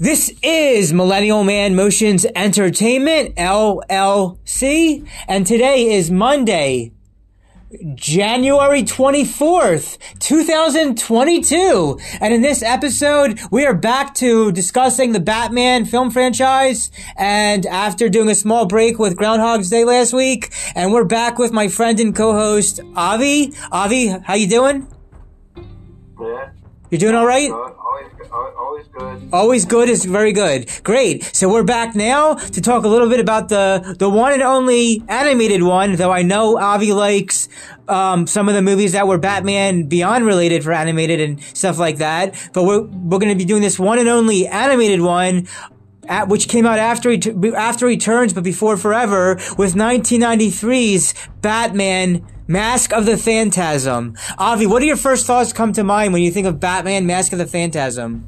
This is Millennial Man Motions Entertainment, LLC, and today is Monday, January 24th, 2022. And in this episode, we are back to discussing the Batman film franchise. And after doing a small break with Groundhog's Day last week, and we're back with my friend and co-host, Avi. Avi, how you doing? Yeah. You doing all right? Always, good. Always good. Always good is very good. Great. So we're back now to talk a little bit about the the one and only animated one. Though I know Avi likes um, some of the movies that were Batman Beyond related for animated and stuff like that. But we're we're going to be doing this one and only animated one. At, which came out after he after Returns, but before Forever, with 1993's Batman Mask of the Phantasm. Avi, what are your first thoughts come to mind when you think of Batman Mask of the Phantasm?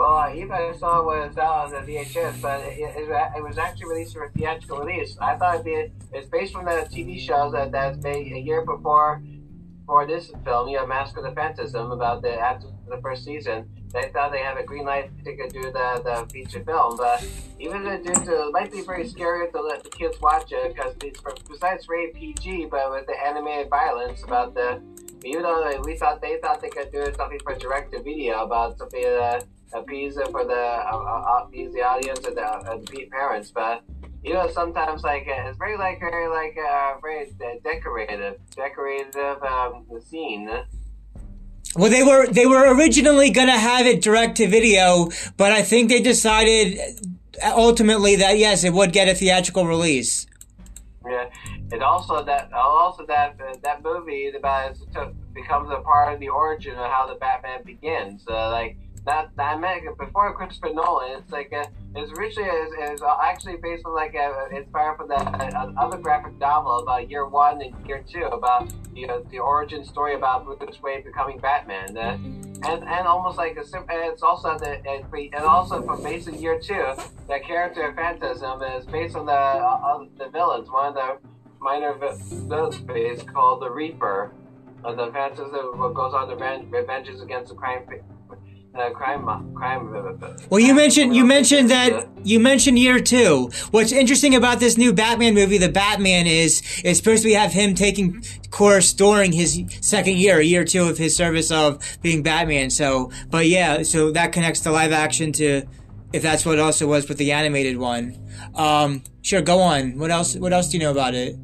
Well, uh, even I saw it was out on the VHS, but it, it, was actually released for a theatrical release. I thought it'd be, it's based from the TV show that that's made a year before for this film, you know, Mask of the Phantasm, about the after the first season. They thought they had a green light to do the, the feature film, but even due to, it might be very scary to let the kids watch it because it's besides rated PG, but with the animated violence about the even though we thought they thought they could do something for direct to video about something uh, appease for the uh, uh, appease the audience and the, uh, the parents, but you know sometimes like uh, it's very like very like uh, very decorative, decorative um, scene. Well, they were they were originally gonna have it direct to video, but I think they decided ultimately that yes, it would get a theatrical release. Yeah, and also that also that uh, that movie about becomes a part of the origin of how the Batman begins. Uh, like that that meant before Christopher Nolan, it's like a, it's originally is, actually based on like a, inspired from that uh, other graphic novel about year one and year two about you know the origin story about Bruce Wayne becoming Batman. Uh, and, and almost like a it's also the and also from based year two, the character of Phantasm is based on the uh, the villains. One of the minor villains is called the Reaper. Uh, the Phantasm what goes on the revenges against the crime uh, crime, crime. Well, you mentioned you mentioned that you mentioned year two. What's interesting about this new Batman movie, the Batman, is is supposed to be have him taking course during his second year, year two of his service of being Batman. So, but yeah, so that connects the live action to if that's what also was with the animated one. Um, sure, go on. What else? What else do you know about it?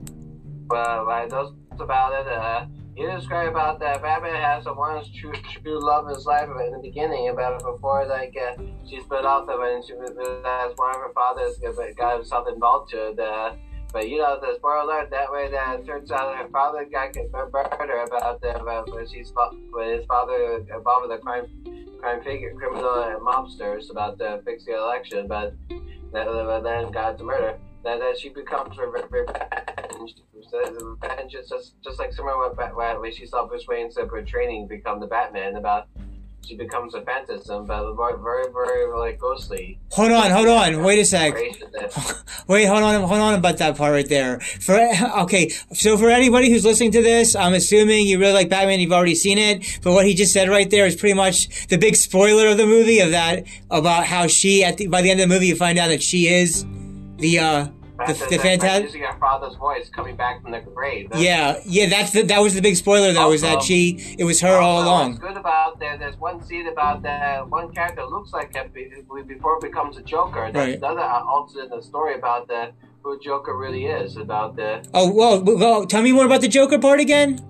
Well, I know about it. Uh, you describe about that Batman has a one true true love in his life in the beginning about it before like uh, she split off of it and she realized one of her fathers got himself involved to it. Uh, but you know, the spoiler alert, that way that it turns out her father got murdered about the, about when she's when his father involved with a crime crime figure criminal mobsters about to fix the election, but then got murder. That, that she becomes revenge revenge is just just like similar with when she saw Bruce Wayne separate training become the Batman about she becomes a phantasm, but very, very, very like ghostly. Hold on, hold on, wait a sec. Wait, hold on, hold on about that part right there. For okay, so for anybody who's listening to this, I'm assuming you really like Batman. You've already seen it, but what he just said right there is pretty much the big spoiler of the movie of that about how she at the, by the end of the movie you find out that she is the uh the, the fantastic using her father's voice coming back from the grave. That's yeah, yeah, that's the, that was the big spoiler. That also, was that she it was her also, all along. What's good about there? There's one scene about that one character looks like him before it becomes a Joker. That's right. another alternate the story about the who Joker really is. About the oh well, well, tell me more about the Joker part again.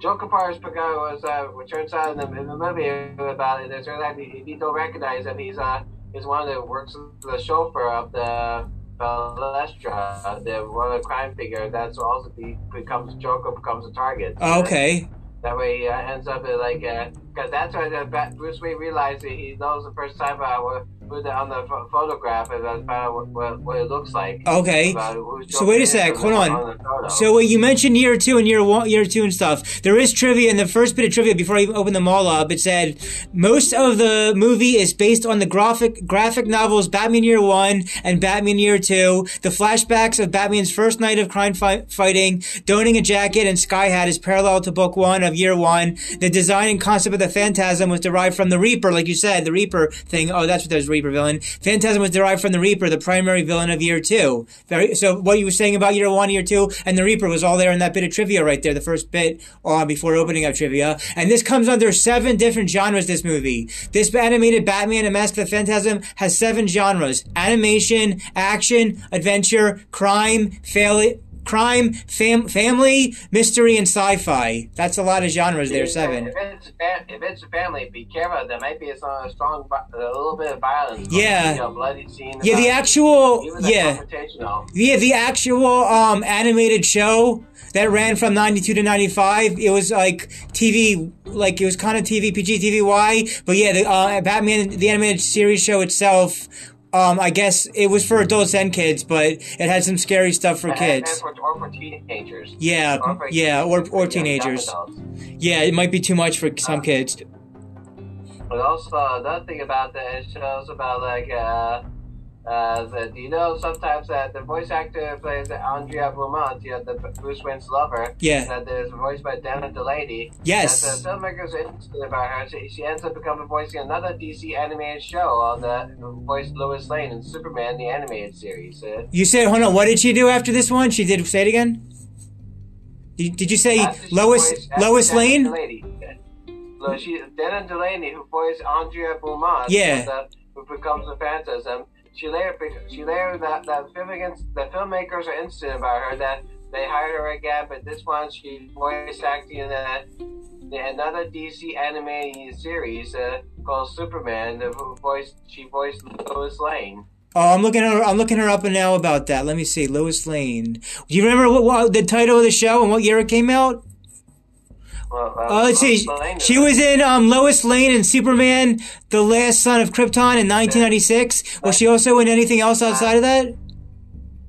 Joker part is was uh, which turns out in the, in the movie about it. There's that if you don't recognize him, he's uh he's one that works the chauffeur of the Valestra, the one of the crime figure, that's also be, becomes Joker becomes a target. Oh, okay. That way he uh, ends up like because uh, that's why the Bruce Wayne realized he knows the first time it on the photograph and that's what, what, what, it looks like. Okay. So wait a sec. Hold on. on so you mentioned year two and year one, year two and stuff. There is trivia in the first bit of trivia before I even open them all up. It said most of the movie is based on the graphic graphic novels Batman Year One and Batman Year Two. The flashbacks of Batman's first night of crime fi- fighting, donning a jacket and sky hat is parallel to book one of Year One. The design and concept of the the Phantasm was derived from the Reaper, like you said, the Reaper thing. Oh, that's what there's Reaper villain. Phantasm was derived from the Reaper, the primary villain of year two. Very. So what you were saying about year one, year two, and the Reaper was all there in that bit of trivia right there, the first bit uh, before opening up trivia. And this comes under seven different genres. This movie, this animated Batman and Mask of the Phantasm has seven genres: animation, action, adventure, crime, fail crime, fam- family, mystery, and sci-fi. That's a lot of genres there. Seven. If it's, if it's a family, be careful. There might be a strong, strong a little bit of violence. Yeah. You know, bloody scene. Yeah, the actual. Yeah. Yeah, the actual um, animated show that ran from 92 to 95 it was like tv like it was kind of tv pg tv but yeah the uh, batman the animated series show itself um, I guess it was for adults and kids, but it had some scary stuff for And- kids. For, or for teenagers. Yeah, Or for- yeah, or or teenagers. Yeah, it might be too much for some kids. But also another thing about it shows about like uh, uh, do you know sometimes that the voice actor plays Andrea Beaumont, you know, the Bruce Wayne's lover, Yeah. that there's voiced by Dana Delany. Yes. That the filmmakers are interested about her. She, she ends up becoming voicing another DC animated show on the voiced Lois Lane in Superman the animated series. Uh, You said, hold on, what did she do after this one? She did, say it again? Did, did you say Lois, Lois Lane? Delany, uh, she, Dana Delany, who voiced Andrea Beaumont, Yeah. who becomes the Phantasm. She later, she later that that film the filmmakers are interested about her that they hired her again, but this one she voice acting in that another DC animated series uh, called Superman. The voice she voiced Lois Lane. Oh, I'm looking her. I'm looking her up and now about that. Let me see, Lois Lane. Do you remember what, what the title of the show and what year it came out? Well, uh, Oh, let's see. Lois Lane She was in um, Lois Lane and Superman, the Last Son of Krypton in 1996. Was she also in anything else outside of that?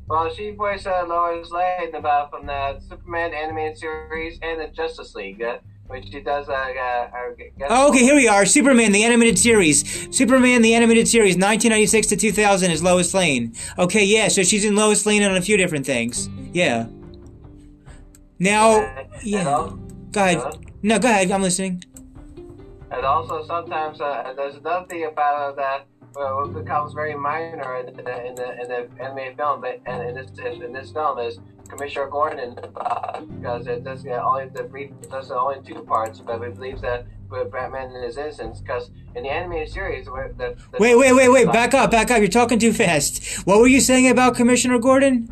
Well, she voiced uh, Lois Lane about from the Superman animated series and the Justice League, uh, which she does. Uh, uh, uh, Oh, okay, here we are. Superman, the animated series. Superman, the animated series, 1996 to 2000 is Lois Lane. Okay, yeah, so she's in Lois Lane on a few different things. Yeah. Now, yeah. al- Go ahead. Huh? No, go ahead. I'm listening. And also sometimes uh, there's another thing about it that well, it becomes very minor in the in the, in the animated film, but and in this in this film is Commissioner Gordon uh, because it does get only the brief it does only two parts, but it believes that with Batman and his innocence because in the animated series the, the Wait, wait, wait, wait. Back up, back up. You're talking too fast. What were you saying about Commissioner Gordon?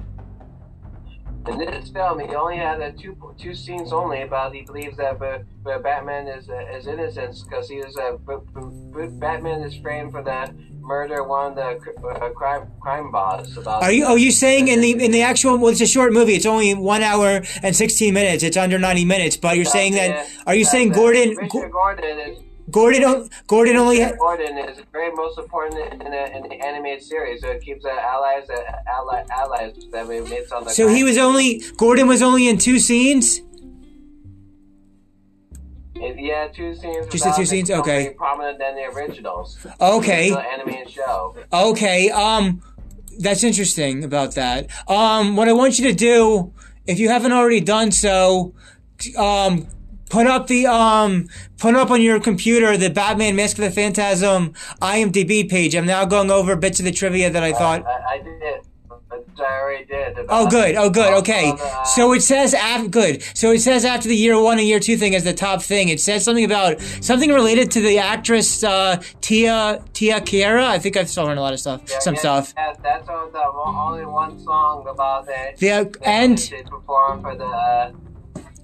In this film, he only had uh, two two scenes only about he believes that uh, uh, Batman is uh, is innocent because he is uh, b- b- b- Batman is framed for that murder one of the uh, crime crime boss. About Are you? Are you saying in the in the actual? Well, it's a short movie. It's only one hour and sixteen minutes. It's under ninety minutes. But you're saying that? Are you saying Gordon? Commissioner Gordon is Gordon? Gordon only. Ha- Gordon is the very most important in the, in the animated series. So it keeps uh, allies uh, ally, allies that we made on the. so he was only. Gordon was only in two scenes. And, yeah, two scenes. Just the two scenes? Okay. More prominent than the originals. Okay. The animated show. Okay. Um, that's interesting about that. Um, what I want you to do, if you haven't already done so, um, put up the um, put up on your computer the Batman Mask of the Phantasm IMDb page. I'm now going over bits of the trivia that I thought. I, I did. I already did. Oh, good. Oh, good. Okay. Uh, So it says after good. So it says after the year one and year two thing as the top thing. It says something about something related to the actress uh, Tia Tia Kiera. I think I've saw her in a lot of stuff. yeah, some yeah, stuff. yeah, that's all the only one song about it. The that end. They perform for the. Uh,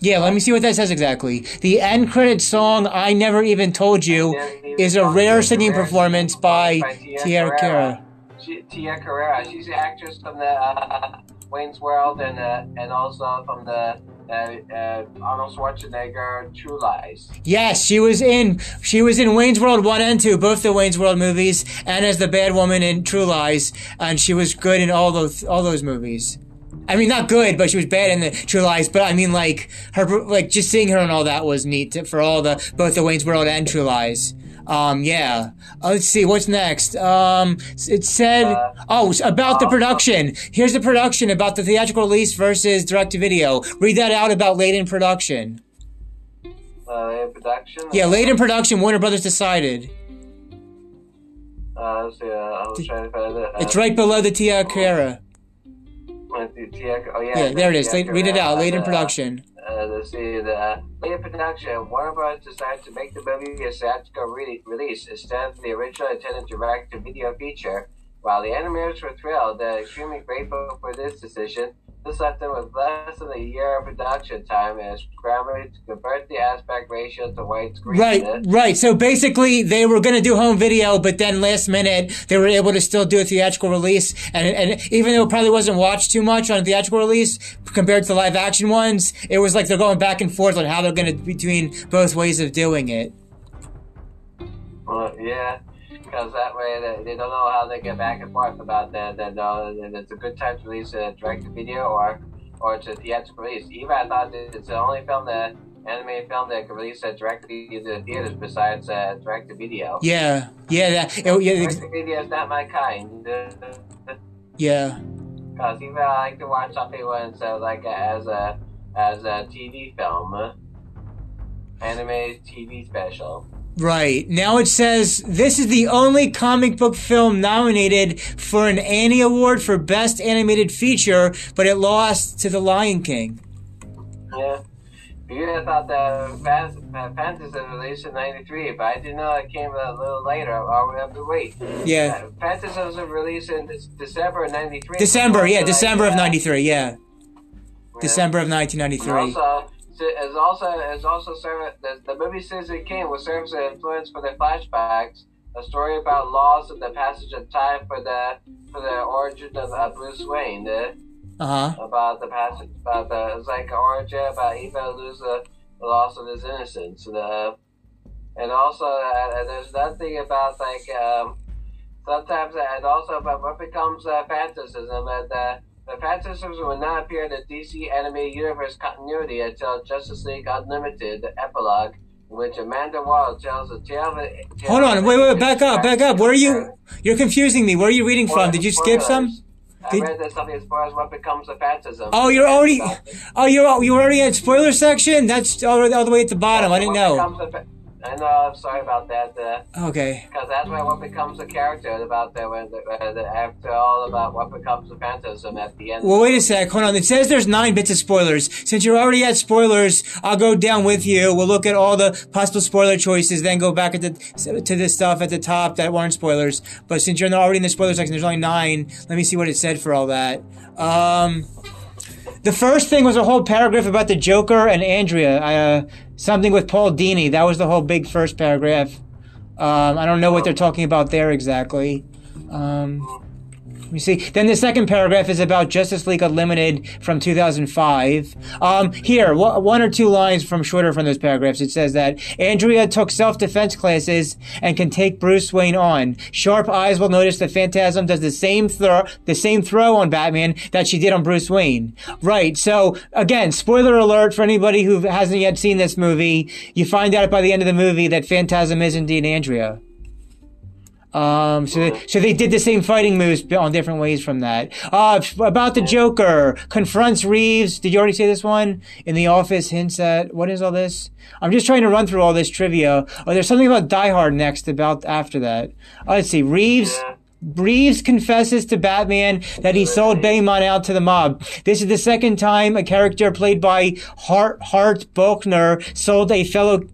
Yeah. Let me see what that says exactly. The end credit song "I Never Even Told You" is a rare singing performance by Tia. She, Tia Carrera. She's an actress from the uh, Wayne's World and uh, and also from the uh, uh, Arnold Schwarzenegger True Lies. Yes, she was in she was in Wayne's World one and two, both the Wayne's World movies, and as the bad woman in True Lies, and she was good in all those all those movies. I mean, not good, but she was bad in the True Lies. But I mean, like her, like just seeing her and all that was neat to, for all the both the Wayne's World and True Lies. Um, yeah. Uh, let's see what's next. Um, it said, oh, s- about the production. Here's the production about the theatrical release versus direct to video. Read that out about late in production. Uh, production. Yeah, late in production, Warner Brothers decided. Uh, let's see. Uh, I was trying to find it. Uh, It's right below the Tia Carrera. With the Tia- Oh yeah. Yeah, there it is. Read it out. Late in uh, production. Uh, let's see, the uh, late in production, Warner Bros. decided to make the movie a theatrical re- release instead of the original intended direct-to-video feature. While the animators were thrilled and extremely grateful for this decision, this left them with less than a year of production time and scrambling to convert the aspect ratio to widescreen. Right, right. So basically, they were going to do home video, but then last minute they were able to still do a theatrical release. And and even though it probably wasn't watched too much on a theatrical release compared to the live action ones, it was like they're going back and forth on how they're going to between both ways of doing it. Well, yeah, because that way they, they don't know how they get back and forth about that. That uh, that it's a good time to release a direct to video or or to theatrical release. Even I thought that it's the only film that animated film that could release a direct to video to theaters besides uh, direct to video. Yeah, yeah, that, it, yeah, Direct to video is not my kind. yeah. Because even I like to watch something when it's uh, like as a as a TV film, uh, animated TV special. Right. Now it says this is the only comic book film nominated for an Annie Award for Best Animated Feature, but it lost to The Lion King. Yeah. You would have thought that uh, Fantasy was released in '93, but I didn't know it came a little later. We have to wait. Yeah. Uh, Fantasy was released in Dec- December of '93. December, yeah, December of 93, yeah. Yeah. December of 1993. Also, is also is also served the, the movie Citizen Kane was served as an influence for the flashbacks, a story about loss and the passage of time for the for the origin of uh, Bruce Wayne. Uh, Uh huh. about the passage about the it's like origin about he felt lose the, the loss of his innocence. The and also uh, there's nothing about like um, sometimes and also about what becomes uh, fantasism and uh, the fantasism will not appear in the DC animated universe continuity until Justice League Unlimited the epilogue. In which Amanda Waller tells the tale of Hold on, wait, wait, back up, back up. Where are you? You're confusing me. Where are you reading from? Did you skip some? I read that something as far as what becomes a phantasm. Oh, you're already. Oh, you're you were already at spoiler section. That's all, all the way at the bottom. I didn't What know. Becomes a fa- I know. I'm sorry about that. Uh, Okay. because that's where what becomes a character about that when the, the, after all about what becomes a phantasm at the end. Well, wait a sec. Hold on. It says there's nine bits of spoilers. Since you're already at spoilers, I'll go down with you. We'll look at all the possible spoiler choices, then go back at the to the stuff at the top that weren't spoilers. But since you're already in the spoiler section, there's only nine. Let me see what it said for all that. Um, the first thing was a whole paragraph about the Joker and Andrea. Uh, something with Paul Dini. That was the whole big first paragraph. Um, I don't know what they're talking about there exactly. Um, me see. Then the second paragraph is about Justice League Unlimited from 2005. Um, here, one or two lines from shorter from those paragraphs. It says that Andrea took self-defense classes and can take Bruce Wayne on. Sharp eyes will notice that Phantasm does the same throw, the same throw on Batman that she did on Bruce Wayne. Right. So again, spoiler alert for anybody who hasn't yet seen this movie. You find out by the end of the movie that Phantasm is indeed Andrea. Um, so, they, so they did the same fighting moves on different ways from that. Uh, about the Joker, confronts Reeves. Did you already say this one? In the office, hints at, what is all this? I'm just trying to run through all this trivia. Oh, there's something about Die Hard next about after that. Uh, let's see. Reeves. Reeves confesses to Batman that he sold Beaumont out to the mob. This is the second time a character played by Hart, Hart Bochner sold a fellow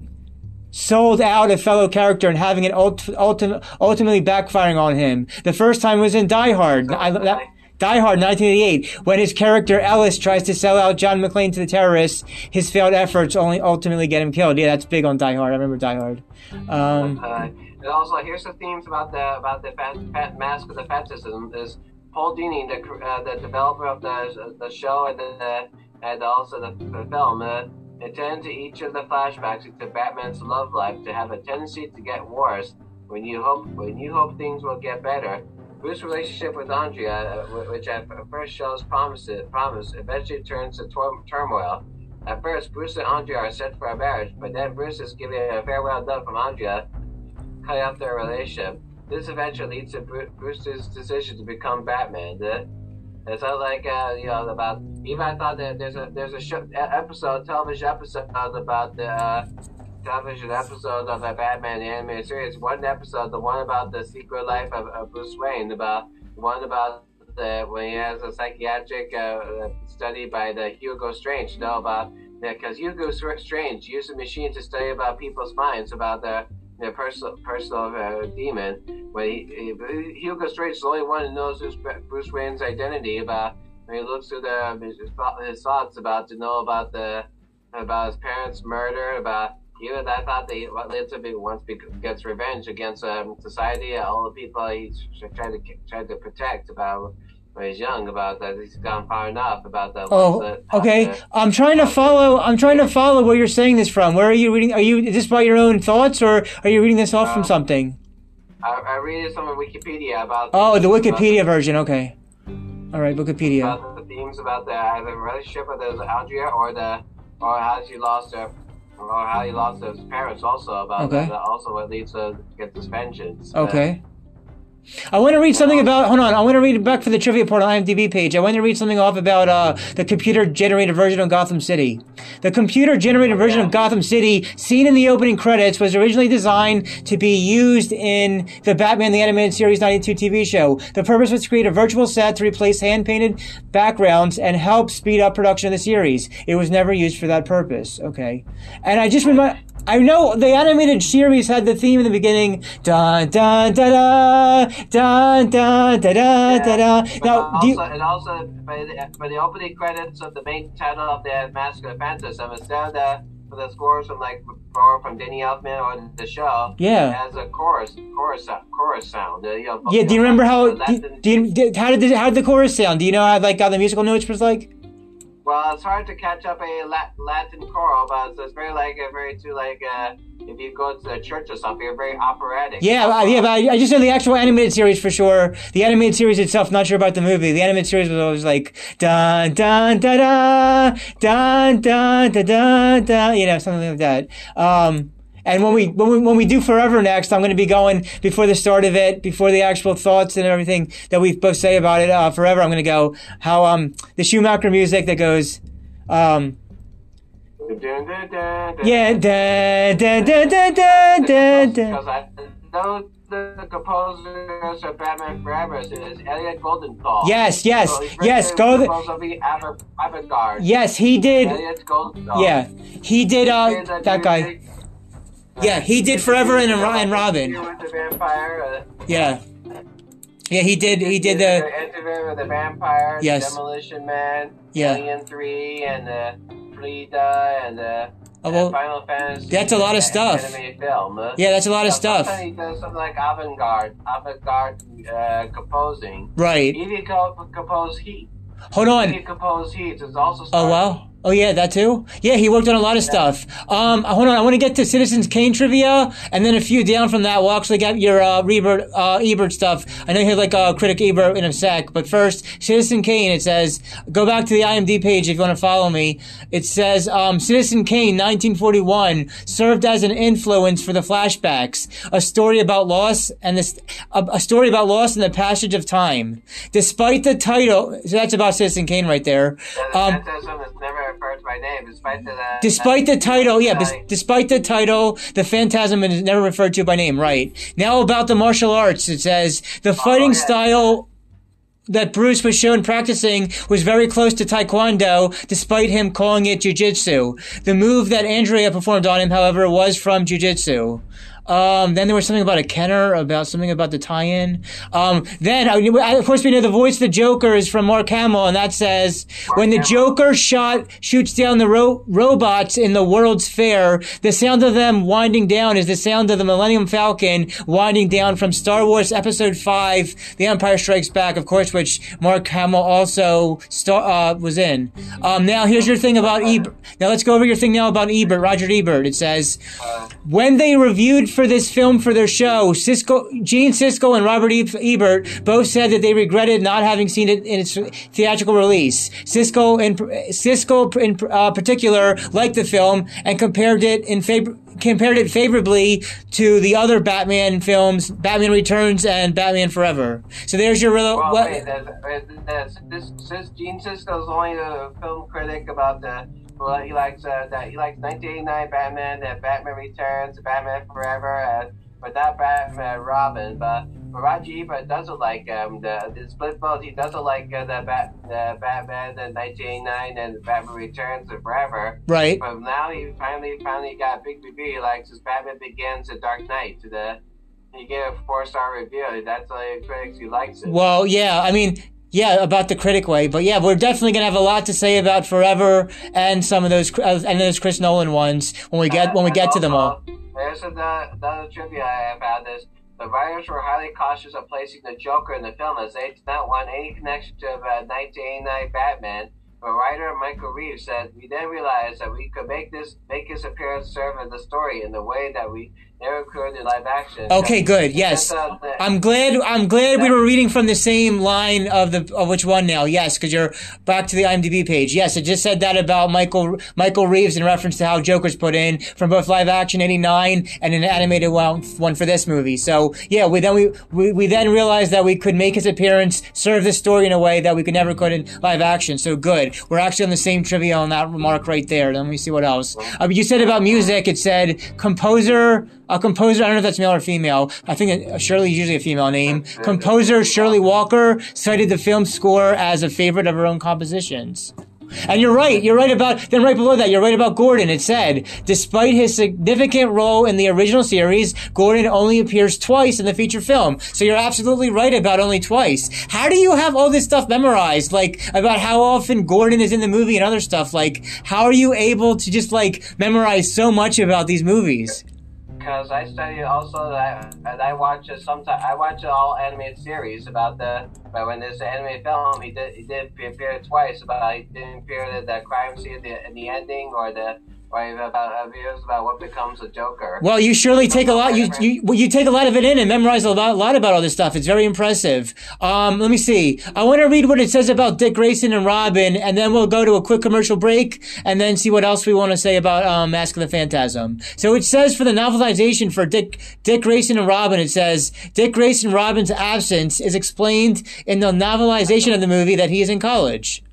sold out a fellow character and having it ult- ultim- ultimately backfiring on him. The first time was in Die Hard. I, that, Die Hard 1988, when his character Ellis tries to sell out John McClane to the terrorists, his failed efforts only ultimately get him killed. Yeah, that's big on Die Hard. I remember Die Hard. Um, Uh, and also, here's the themes about the about the fan, fan, mask of the phantasm is Paul Dini, the uh, the developer of the the show and the and also the, the film, uh, intend to each of the flashbacks into Batman's love life to have a tendency to get worse when you hope when you hope things will get better. Bruce's relationship with Andrea, uh, which at first shows promise, promise, eventually turns to tor- turmoil. At first, Bruce and Andrea are set for a marriage, but then Bruce is giving a farewell note from Andrea, cutting off their relationship. This eventually leads to Bruce's decision to become Batman. Uh, It sounds like uh, you know about. Even I thought that there's a there's a show, episode, television episode about the uh, television episode of the Batman animated series. One episode, the one about the secret life of, of Bruce Wayne, about one about the when he has a psychiatric uh, study by the Hugo Strange. You know about because Hugo Strange used a machine to study about people's minds about the the personal personal uh, demon. When he, he, Hugo Strange is the only one who knows who's Bruce Wayne's identity about when he looks through the his, his thoughts about to know about the about his parents' murder, about even I thought that what led to be once gets revenge against um, society, all the people he's tried to tried to protect about when he's young about that he's gone far enough about that. Oh, okay. I'm trying to follow. I'm trying to follow where you're saying this from. Where are you reading? Are you is this by your own thoughts, or are you reading this off um, from something? I, I read it from Wikipedia about. Oh, the Wikipedia version. Okay. All right, Wikipedia. About the themes about the the relationship with Andrea or the or how she lost her or how he lost his parents also about okay. that also what leads to get suspensions. Okay. I want to read something about. Hold on, I want to read back for the trivia portal IMDb page. I want to read something off about uh, the computer-generated version of Gotham City. The computer-generated version of Gotham City, seen in the opening credits, was originally designed to be used in the Batman the Animated Series '92 TV show. The purpose was to create a virtual set to replace hand-painted backgrounds and help speed up production of the series. It was never used for that purpose. Okay, and I just remind. I know the animated series had the theme in the beginning. Da da da da da da da da da da. Now, also, you... and also by the, by the opening credits of the main title of the Mask of the Phantasm, it's down there for the scores from like or from Danny Elfman on the show. Yeah, as a chorus, chorus, chorus sound. Uh, you know, yeah, do you remember how? Do, do you, how did the, how did the chorus sound? Do you know how like how the musical notes was like? Well, it's hard to catch up a Latin choral, but it's very like a very too like uh, if you go to a church or something, you're very operatic. Yeah, uh, yeah, but I, I, just know the actual animated series for sure. The animated series itself, not sure about the movie. The animated series was always like dun dun da da dun dun da da da, you know, something like that. Um, and when we, when we when we do forever next, I'm going to be going before the start of it, before the actual thoughts and everything that we both say about it. Uh, forever, I'm going to go how um the Schumacher music that goes um. Yeah, da da da da da da Because I know the composers of Batman Forever is Elliot Goldenthal. Yes, yes, so yes. Go the. Yes, he did. Elliot Goldenthal. Yeah, he did. Uh, that guy. Yeah, he did Forever and, and Robin. Uh, yeah. Yeah, he did. He did the Enter the Vampire, yes. Demolition Man, yeah. Alien Three, and the Frida, and the oh, well, Final Fantasy. That's a lot of stuff. Film. Yeah, that's a lot of stuff. He does something like avant-garde, avant-garde uh, composing. Right. He did compose Heat. Hold on. He composed Heat. It's also. Oh wow. Oh yeah, that too. Yeah, he worked on a lot of stuff. Um, hold on, I want to get to Citizens Kane trivia, and then a few down from that. We'll actually get your uh, Ebert, uh, Ebert stuff. I know you have like a uh, critic Ebert in a sec, but first, Citizen Kane. It says, go back to the IMDb page if you want to follow me. It says, um, Citizen Kane, 1941, served as an influence for the flashbacks, a story about loss and this, a, a story about loss and the passage of time. Despite the title, so that's about Citizen Kane right there. Um, never referred to by name, despite the. Uh, despite the title, yeah, bes- despite the title, the Phantasm is never referred to by name. Right now, about the martial arts, it says the oh, fighting oh, yeah. style that Bruce was shown practicing was very close to Taekwondo, despite him calling it Jiu-Jitsu. The move that Andrea performed on him, however, was from Jiu-Jitsu. Um, then there was something about a Kenner, about something about the tie-in. Um, then, of course, we know the voice of the Joker is from Mark Hamill, and that says, when the Joker shot, shoots down the ro- robots in the World's Fair, the sound of them winding down is the sound of the Millennium Falcon winding down from Star Wars Episode 5, The Empire Strikes Back, of course, which Mark Hamill also star- uh, was in. Um, now, here's your thing about Ebert. Now, let's go over your thing now about Ebert, Roger Ebert. It says, when they reviewed for this film for their show, Siskel, Gene Siskel and Robert Ebert both said that they regretted not having seen it in its theatrical release. Siskel in Siskel in uh, particular liked the film and compared it in favor compared it favorably to the other Batman films, Batman Returns and Batman Forever. So there's your real. Well, what, wait, that's, that's, this, this, Gene Siskel is only a film critic about the well, he likes uh, that he likes 1989 Batman, and Batman Returns, Batman Forever, and without Batman Robin. But Roger Ebert doesn't like um, the, the split vote. He doesn't like uh, the, Bat, the Batman, the 1989, and Batman Returns, and Forever. Right. But now he finally finally got a big review. He likes his Batman Begins, and Dark Knight. To the he gave a four star review. That's like critics. He likes it. Well, yeah. I mean, yeah, about the critic way, but yeah, we're definitely gonna have a lot to say about Forever and some of those uh, and those Chris Nolan ones when we get when we get to them all. There's another, trivia I found is the writers were highly cautious of placing the Joker in the film as they did not want any connection to uh, 1989 Batman. But writer Michael Reaves said, "We then realized that we could make this make his appearance serve in the story in the way that we in live action." Okay, good. Yes, I'm glad. I'm glad we were reading from the same line of the of which one now. Yes, because you're back to the IMDb page. Yes, it just said that about Michael Michael Reaves in reference to how Joker's put in from both live action '89 and an animated one, one for this movie. So yeah, we then we, we we then realized that we could make his appearance serve the story in a way that we could never could in live action. So good. We're actually on the same trivia on that remark right there. Let me see what else. Uh, you said about music. It said composer. A composer, I don't know if that's male or female. I think Shirley is usually a female name. Composer Shirley Walker cited the film score as a favorite of her own compositions. And you're right. You're right about, then right below that, you're right about Gordon. It said, despite his significant role in the original series, Gordon only appears twice in the feature film. So you're absolutely right about only twice. How do you have all this stuff memorized? Like, about how often Gordon is in the movie and other stuff? Like, how are you able to just like memorize so much about these movies? Because I study also that and I watch it sometimes. I watch all animated series about the. But when there's an animated film, he did he did appear twice. About he didn't appear in the crime scene, the in the ending, or the or about about what becomes a Joker. Well, you surely take a lot. You you well, you take a lot of it in and memorize a lot, a lot about all this stuff. It's very impressive. Um, let me see. I want to read what it says about Dick Grayson and Robin, and then we'll go to a quick commercial break, and then see what else we want to say about um, Mask of the Phantasm. So it says for the novelization for Dick Dick Grayson and Robin, it says Dick Grayson Robin's absence is explained in the novelization of the movie that he is in college.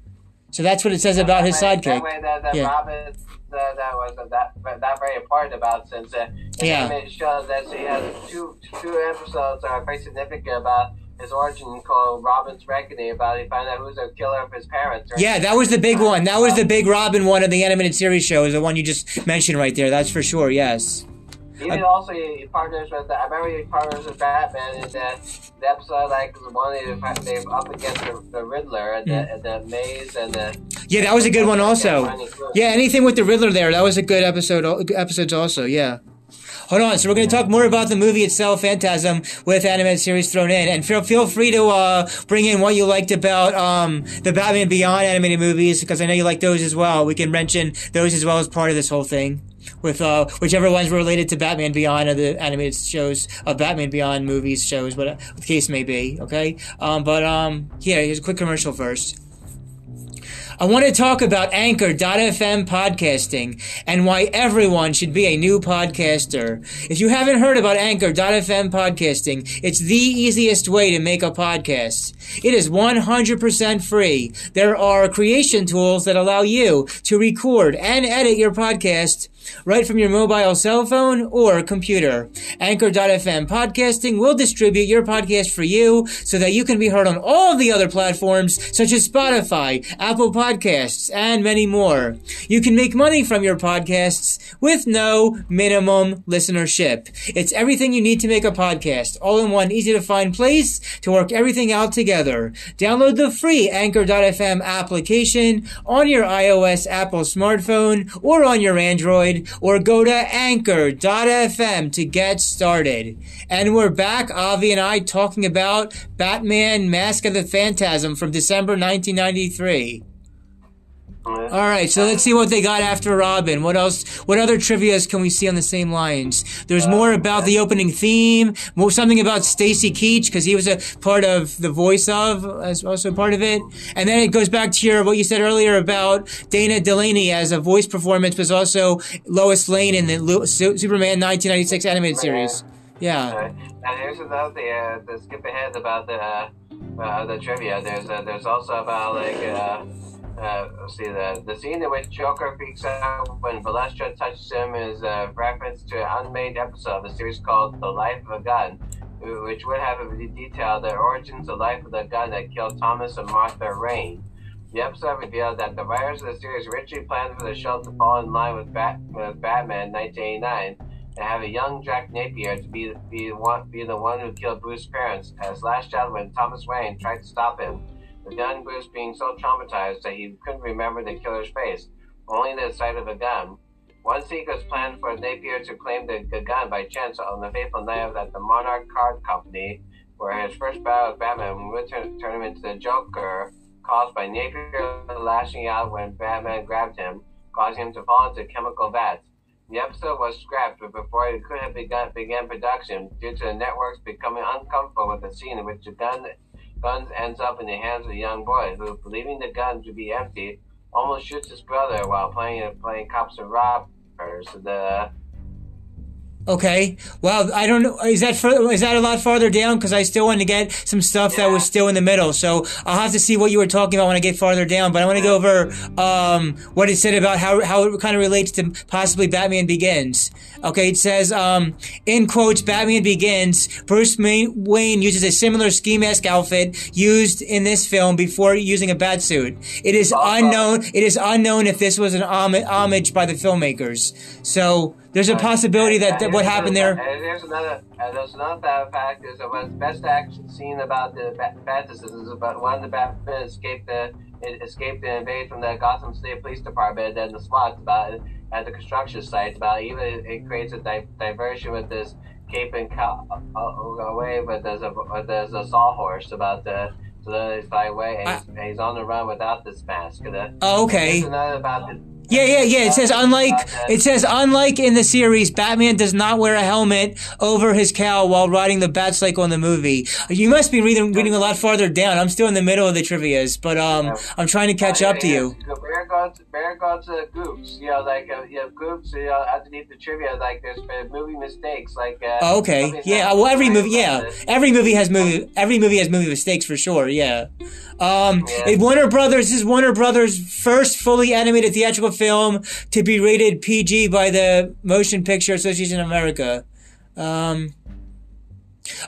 So that's what it says about his sidekick. That way that, that yeah. Robin that, that was uh, that that very important about since uh, yeah. it shows that he has two two episodes that are very significant about his origin called Robin's Reckoning about he found out who's the killer of his parents. Right? Yeah, that was the big one. That was the big Robin one of the animated series show is the one you just mentioned right there. That's for sure. Yes. Even uh, also partners with. I remember he partners with Batman in the, the episode like the one they they up against the, the Riddler and, the, and the maze and the. Yeah, that was a good one also. Yeah, anything with the Riddler there, that was a good episode. Episodes also, yeah. Hold on. So we're going to talk more about the movie itself, Phantasm, with animated series thrown in, and feel feel free to uh, bring in what you liked about um, the Batman Beyond animated movies because I know you like those as well. We can mention those as well as part of this whole thing with uh, whichever ones were related to Batman Beyond or the animated shows of Batman Beyond movies, shows, whatever the case may be. Okay, um, but um, yeah, here's a quick commercial first. I want to talk about Anchor.fm podcasting and why everyone should be a new podcaster. If you haven't heard about Anchor.fm podcasting, it's the easiest way to make a podcast. It is 100% free. There are creation tools that allow you to record and edit your podcast right from your mobile cell phone or computer. Anchor.fm podcasting will distribute your podcast for you so that you can be heard on all the other platforms such as Spotify, Apple Podcasts, and many more. You can make money from your podcasts with no minimum listenership. It's everything you need to make a podcast, all in one easy to find place to work everything out together. Download the free Anchor.fm application on your iOS Apple smartphone or on your Android or go to anchor.fm to get started. And we're back, Avi and I, talking about Batman Mask of the Phantasm from December 1993. All right, so let's see what they got after Robin. What else? What other trivia's can we see on the same lines? There's more about the opening theme, more something about Stacy Keach because he was a part of the voice of, as also part of it. And then it goes back to your what you said earlier about Dana Delany as a voice performance, was also Lois Lane in the Superman 1996 animated series. Yeah. And here's another thing uh, to skip ahead about the uh, uh, the trivia. There's uh, there's also about like. Uh, uh, see the the scene in which Joker freaks out when Valestra touches him is a reference to an unmade episode of the series called "The Life of a Gun," which would have a detailed the origins of the life of the gun that killed Thomas and Martha Wayne. The episode revealed that the writers of the series originally planned for the show to fall in line with, Bat- with Batman 1989 and have a young Jack Napier to be be one be the one who killed Bruce's parents, as lashed out when Thomas Wayne tried to stop him. The young Bruce being so traumatized that he couldn't remember the killer's face, only the sight of a gun. One sequence planned for Napier to claim the, the gun by chance on the fateful night at the Monarch Card Company, where his first battle with Batman would turn, turn him into the Joker, caused by Napier lashing out when Batman grabbed him, causing him to fall into chemical vats. The episode was scrapped but before it could have begun began production due to the networks becoming uncomfortable with the scene in which the gun guns ends up in the hands of a young boy who, believing the gun to be empty, almost shoots his brother while playing playing cops and robbers. The Okay. Well, I don't know. Is that fur- is that a lot farther down? Because I still want to get some stuff that was still in the middle. So I'll have to see what you were talking about when I get farther down. But I want to go over um, what it said about how how it kind of relates to possibly Batman Begins. Okay, it says um, in quotes, Batman Begins. Bruce Wayne uses a similar ski mask outfit used in this film before using a bat suit. It is unknown. It is unknown if this was an homage by the filmmakers. So there's a possibility that, that what happened there. And there's another, and there's another fact is that was best action scene about the fantasies is about when the Batman escaped the escaped and invade from the Gotham State Police Department and the SWAT about at the construction site. About even it creates a di- diversion with this cape and cow uh, away, but there's a there's a sawhorse about the so he's fly away and, he's, and he's on the run without this mask. Oh, okay. Another about the yeah, yeah, yeah. It says unlike it says unlike in the series, Batman does not wear a helmet over his cowl while riding the Batcycle in the movie. You must be reading reading a lot farther down. I'm still in the middle of the trivia's, but um, I'm trying to catch up to you. Bear goes, bear goes goops. You know, like uh, you have goops. You know, underneath the trivia, like there's been movie mistakes. Like uh, oh, okay, yeah. Well, every movie, yeah, every movie has movie. Every movie has movie mistakes for sure. Yeah. Um, yeah. Warner Brothers this is Warner Brothers' first fully animated theatrical film to be rated PG by the Motion Picture Association of America. Um,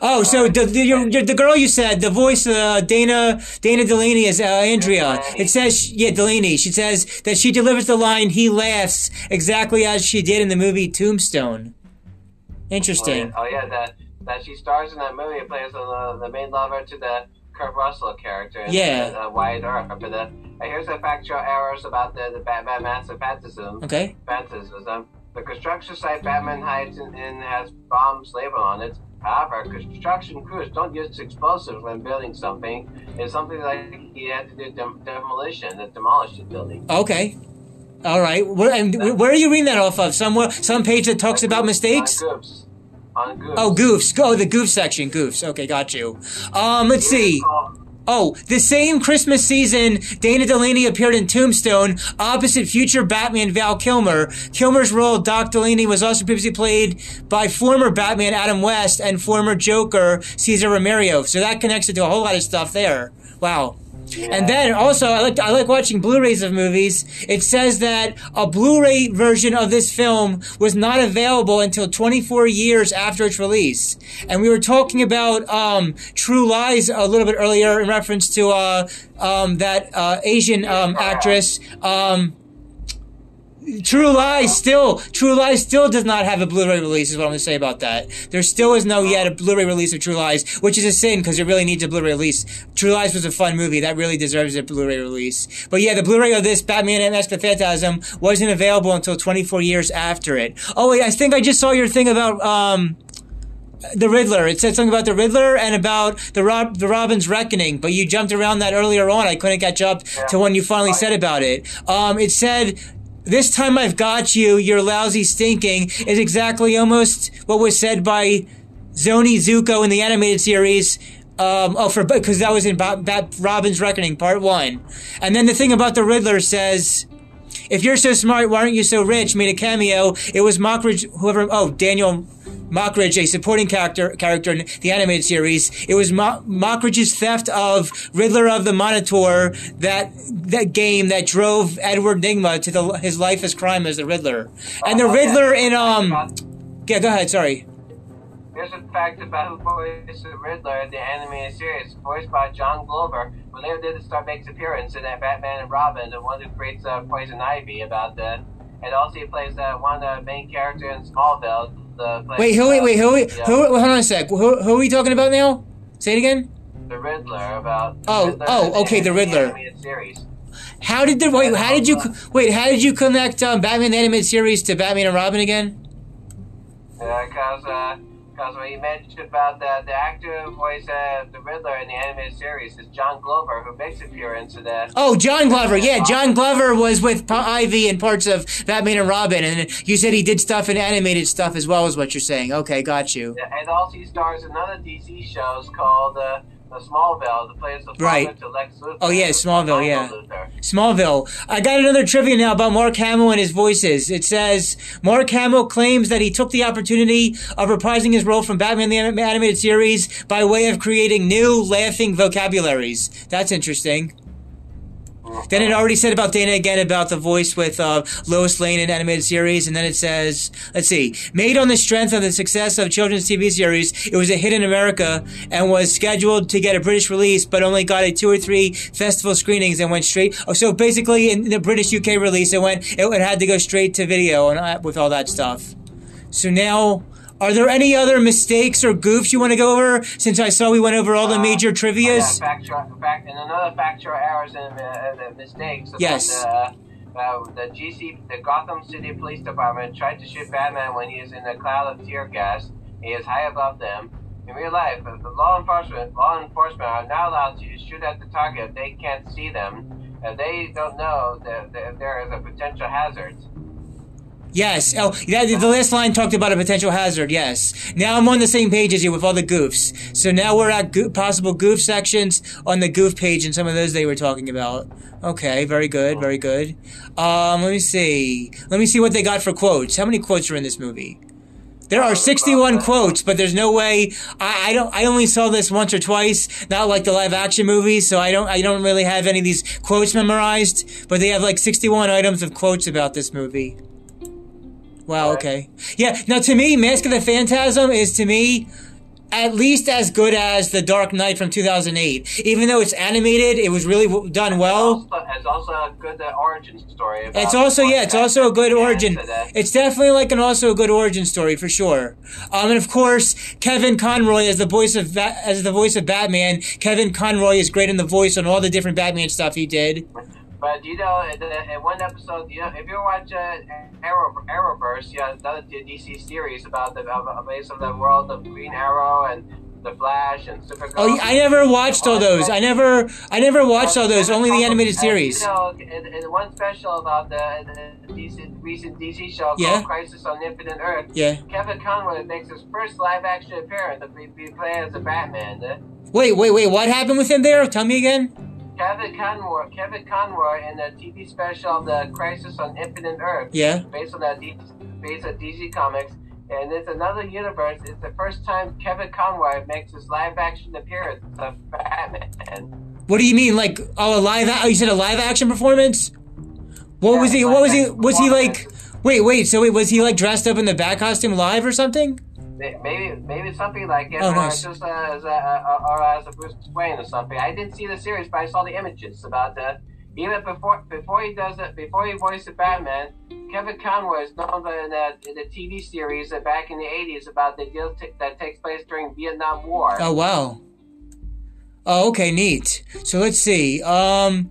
oh, so the, the, the girl you said, the voice, uh, Dana Dana Delany is uh, Andrea. It says, yeah, Delany. She says that she delivers the line, "He laughs," exactly as she did in the movie Tombstone. Interesting. Oh yeah, oh, yeah that that she stars in that movie, plays the, the main lover to the Kurt Russell character. Yeah. The, uh, Wyatt Earp. The, uh, here's the factual errors about the, the Batman Massive Phantasm. Okay. Phantasm. The construction site Batman hides in, in has bombs labeled on it. However, construction crews don't use explosives when building something. It's something like he had to do dem- demolition, that demolish the building. Okay. All right. Where, and where are you reading that off of? Somewhere, some page that talks about mistakes. Goofs. Oh, goofs. Oh, the goof section. Goofs. Okay, got you. Um, let's see. Oh, the same Christmas season, Dana Delany appeared in Tombstone opposite future Batman Val Kilmer. Kilmer's role, Doc Delany, was also previously played by former Batman Adam West and former Joker Cesar Romero. So that connects it to a whole lot of stuff there. Wow. And then also, I like I like watching Blu-rays of movies. It says that a Blu-ray version of this film was not available until 24 years after its release. And we were talking about um, True Lies a little bit earlier in reference to uh, um, that uh, Asian um, actress. Um, True Lies still, True Lies still does not have a Blu-ray release. Is what I'm going to say about that. There still is no yet a Blu-ray release of True Lies, which is a sin because it really needs a Blu-ray release. True Lies was a fun movie that really deserves a Blu-ray release. But yeah, the Blu-ray of this Batman and of Phantasm wasn't available until 24 years after it. Oh wait, I think I just saw your thing about um, the Riddler. It said something about the Riddler and about the Rob, the Robin's Reckoning, but you jumped around that earlier on. I couldn't catch up to when you finally said about it. Um, it said this time I've got you, you're lousy stinking, is exactly almost what was said by Tony Zucco in the animated series. Um, oh, for because that was in Bat, Bat, Robin's Reckoning, part one. And then the thing about the Riddler says, "If you're so smart, why aren't you so rich?" Made a cameo. It was Mockridge, whoever. Oh, Daniel Mockridge, a supporting character character in the animated series. It was Mo- Mockridge's theft of Riddler of the Minotaur that that game that drove Edward Nygma to the, his life as crime as the Riddler, and the Oh. Riddler in um. Yeah, go ahead. Sorry. Here's a fact about who voiced the Riddler in the animated series, voiced by John Glover, who later did the start makes appearance in that Batman and Robin, the one who creates uh, Poison Ivy about the, and also he plays uh, one of the main character in Smallville. The Wait, who? Wait, uh, wait, who? yeah, Who? Hold on a sec. Who, who are we talking about now? Say it again. The Riddler about. Oh, Riddler oh, okay, the Riddler. series. How did the wait? How did you wait? How did you connect um, Batman the animated series to Batman and Robin again? Yeah, because uh, because you mentioned about the the actor who voiced uh, the Riddler in the animated series is John Glover, who makes appearance in that. Oh, John Glover. Yeah, John Glover was with P- Ivy in parts of Batman and Robin, and you said he did stuff in animated stuff as well, is what you're saying. Okay, got you. And also he stars in other DC shows called uh, the Smallville, the place of Right. Oh, yeah, Smallville, yeah. Luthor. Smallville. I got another trivia now about Mark Hamill and his voices. It says Mark Hamill claims that he took the opportunity of reprising his role from Batman the animated series by way of creating new laughing vocabularies. That's interesting. Then it already said about Dana again about the voice with uh, Lois Lane in animated series, and then it says, let's see, made on the strength of the success of children's TV series, it was a hit in America and was scheduled to get a British release, but only got a two or three festival screenings and went straight. Oh, so basically, in the British UK release, it went, it, it had to go straight to video and uh, with all that stuff. So now. Are there any other mistakes or goofs you want to go over? Since I saw we went over all the Uh, major Yeah, trivias. factual, fact, and another factual errors and uh, uh, mistakes. Yes. The, uh, uh, the GC, the Gotham City Police Department tried to shoot Batman when he is in a cloud of tear gas. He is high above them. In real life, uh, the law enforcement, law enforcement are not allowed to shoot at the target if they can't see them. If they don't know that, that there is a potential hazard. Yes. Oh, the the last line talked about a potential hazard. Yes. Now I'm on the same page as you with all the goofs. So now we're at go- possible goof sections on the goof page and some of those they were talking about. Okay, very good, very good. Um, let me see. Let me see what they got for quotes. How many quotes are in this movie? There are 61 quotes, but there's no way. I, I don't. I only saw this once or twice, not like the live action movies, so I don't. I don't really have any of these quotes memorized. But they have like 61 items of quotes about this movie. Wow. Okay. Yeah. Now, to me, Mask of the Phantasm is to me at least as good as The Dark Knight from 2008. Even though it's animated, it was really w- done well. Also, it's also a good uh, origin story. It's also yeah, it's also a good origin. It's definitely like an also a good origin story for sure. Um, and of course, Kevin Conroy as the voice of Ba- as the voice of Batman. Kevin Conroy is great in the voice on all the different Batman stuff he did. But you know, in, the, in one episode, you know, if you watch uh, Arrow, Arrowverse, yeah, another DC series about the on the world of Green Arrow and the Flash and Supergirl. Oh, I never watched all those. I never, I never watched all those. Only the animated And, series. You know, in, in one special about the, the DC, recent DC show Yeah. called Crisis on Infinite Earth, Yeah. Kevin Conroy makes his first live action appearance to be, as a Batman. Uh, Wait, wait, wait. What happened with him there? Tell me again. Kevin Conroy, Kevin Conroy in the TV special The Crisis on Infinite Earth, Yeah. based on that D- based on DC Comics, and it's another universe. It's the first time Kevin Conroy makes his live action appearance of Batman. What do you mean? Like, oh, a live? Oh, you said a live action performance? What was he? What was he? Was he like? Wait, wait. So wait, was he like dressed up in the bat costume live or something? May- Maybe maybe something like it, Oh, or nice. just uh, as a, uh, or as a Bruce Wayne or something. I didn't see the series, but I saw the images about the. Even before before he does it, before he voiced Batman, Kevin Conroy is known in the, in the TV series uh, back in the '80s about the deal t- that takes place during Vietnam War. Oh wow. Oh, okay, neat. So let's see. Um,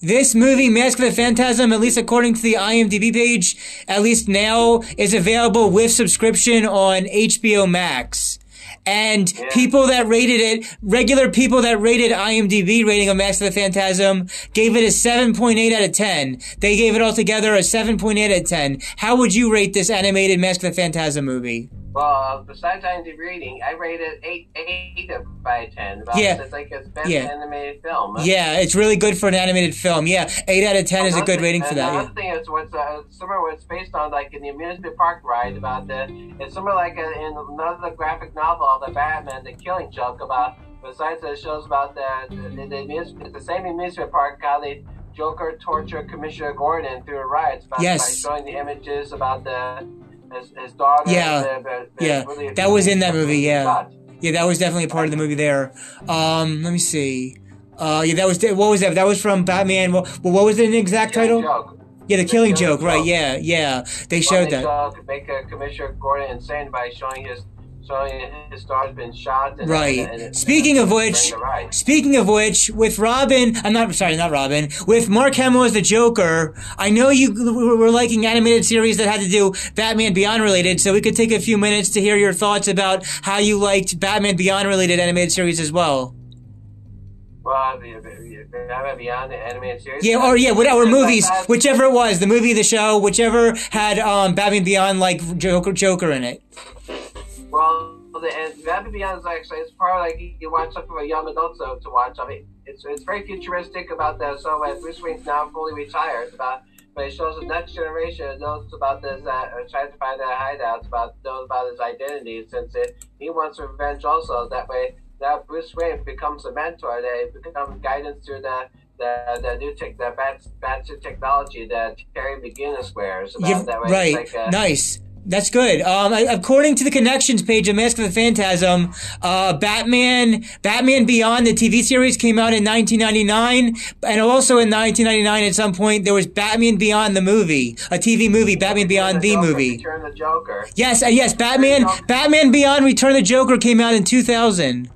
this movie, Mask of the Phantasm, at least according to the IMDb page, at least now is available with subscription on HBO Max. And Yeah. people that rated it, regular people that rated IMDb rating of Mask of the Phantasm, gave it a 7.8 out of 10. They gave it altogether a 7.8 out of 10. How would you rate this animated Mask of the Phantasm movie? Well, besides IMDb reading, I rated eight eight by ten. Yeah. It's like its best Yeah. animated film. Yeah, it's really good for an animated film. Yeah, eight out of ten is a good Another- rating for that. Another Yeah. thing is what's uh, similar. What's based on like in the amusement park ride about the. It's similar like uh, in another graphic novel, the Batman, the Killing Joke about. Besides, it shows about the the, the, the, amusement, the same amusement park how they Joker torture Commissioner Gordon through riots by, Yes. by showing the images about the his, his daughter. Yeah. the- the- the Yeah. really- That was in that movie, yeah. shot. Yeah, that was definitely a part of the movie there. Um, let me see. Uh, yeah, that was what was that? That was from Batman. Well, what was the exact title? Joke. Yeah, the Killing Killing Joke. Right? Yeah, yeah. They Well, showed they that. show- make Commissioner Gordon insane by showing his showing his daughter's been shot. And, Right. and- and- Speaking of which. Speaking of which, with Robin, I'm not sorry, not Robin. With Mark Hamill as the Joker, I know you were liking animated series that had to do Batman Beyond related, so we could take a few minutes to hear your thoughts about how you liked Batman Beyond related animated series as well. Well, Batman Beyond the animated series. Yeah, or yeah, whatever movies, whichever it was, the movie, the show, whichever had um, Batman Beyond like Joker, Joker in it. Well, the and Batman Beyond is actually it's part like you- you watch something for young adults to, to watch. I mean, it's it's very futuristic about the so when Bruce Wayne's now fully retired. About but it shows the next generation knows about this that uh, trying to find their hideouts, about knows about his identity since it, he wants revenge also. That way, now Bruce Wayne becomes a mentor. They become guidance through the. The, the new tech, the bat, bat suit technology that Terry McGinnis wears. About Yeah, that way. right. Like, uh, nice. That's good. Um, according to the connections page of Mask of the Phantasm, uh, Batman, Batman Beyond, the TV series came out in 1999, and also in 1999 at some point there was Batman Beyond the movie, a TV movie, Batman Beyond the Joker, movie. Return the Joker. Yes, uh, yes, Batman, Batman Beyond Return the Joker came out in 2000.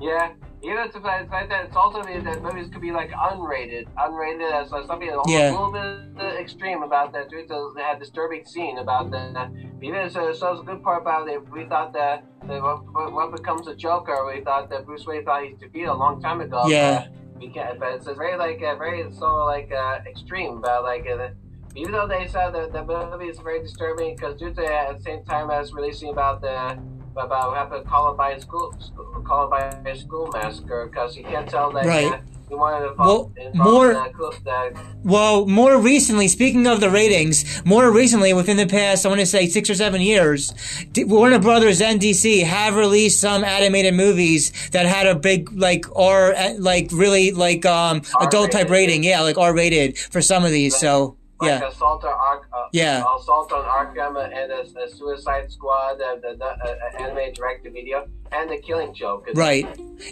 Yeah, even if it's like that, it's also means that movies could be like unrated, unrated as like something almost Yeah. a little bit extreme about that. Due to they had a disturbing scene about that. Even so, so the good part about it, we thought that, that what, what- what becomes a Joker, we thought that Bruce Wayne thought he's defeated a long time ago. Yeah. But we can't, but it's very like uh, very so like uh, extreme about like. Uh, even though they said that the movie is very disturbing because due to at the same time as releasing about the about what happened to Columbine school, school Columbine school massacre because you can't tell that Right. he wanted to Well, involve, involve more- the, Well, more recently, speaking of the ratings, more recently, within the past, I want to say six or seven years, Warner Brothers and DC have released some animated movies that had a big, like, R, like, really, like, um, adult type rating. Yeah, like R rated for some of these. So, like yeah. assault on Ark, uh, Yeah. assault on Arkham and the, the Suicide Squad, the, the, the uh, animated direct to video, and the Killing Joke. Right.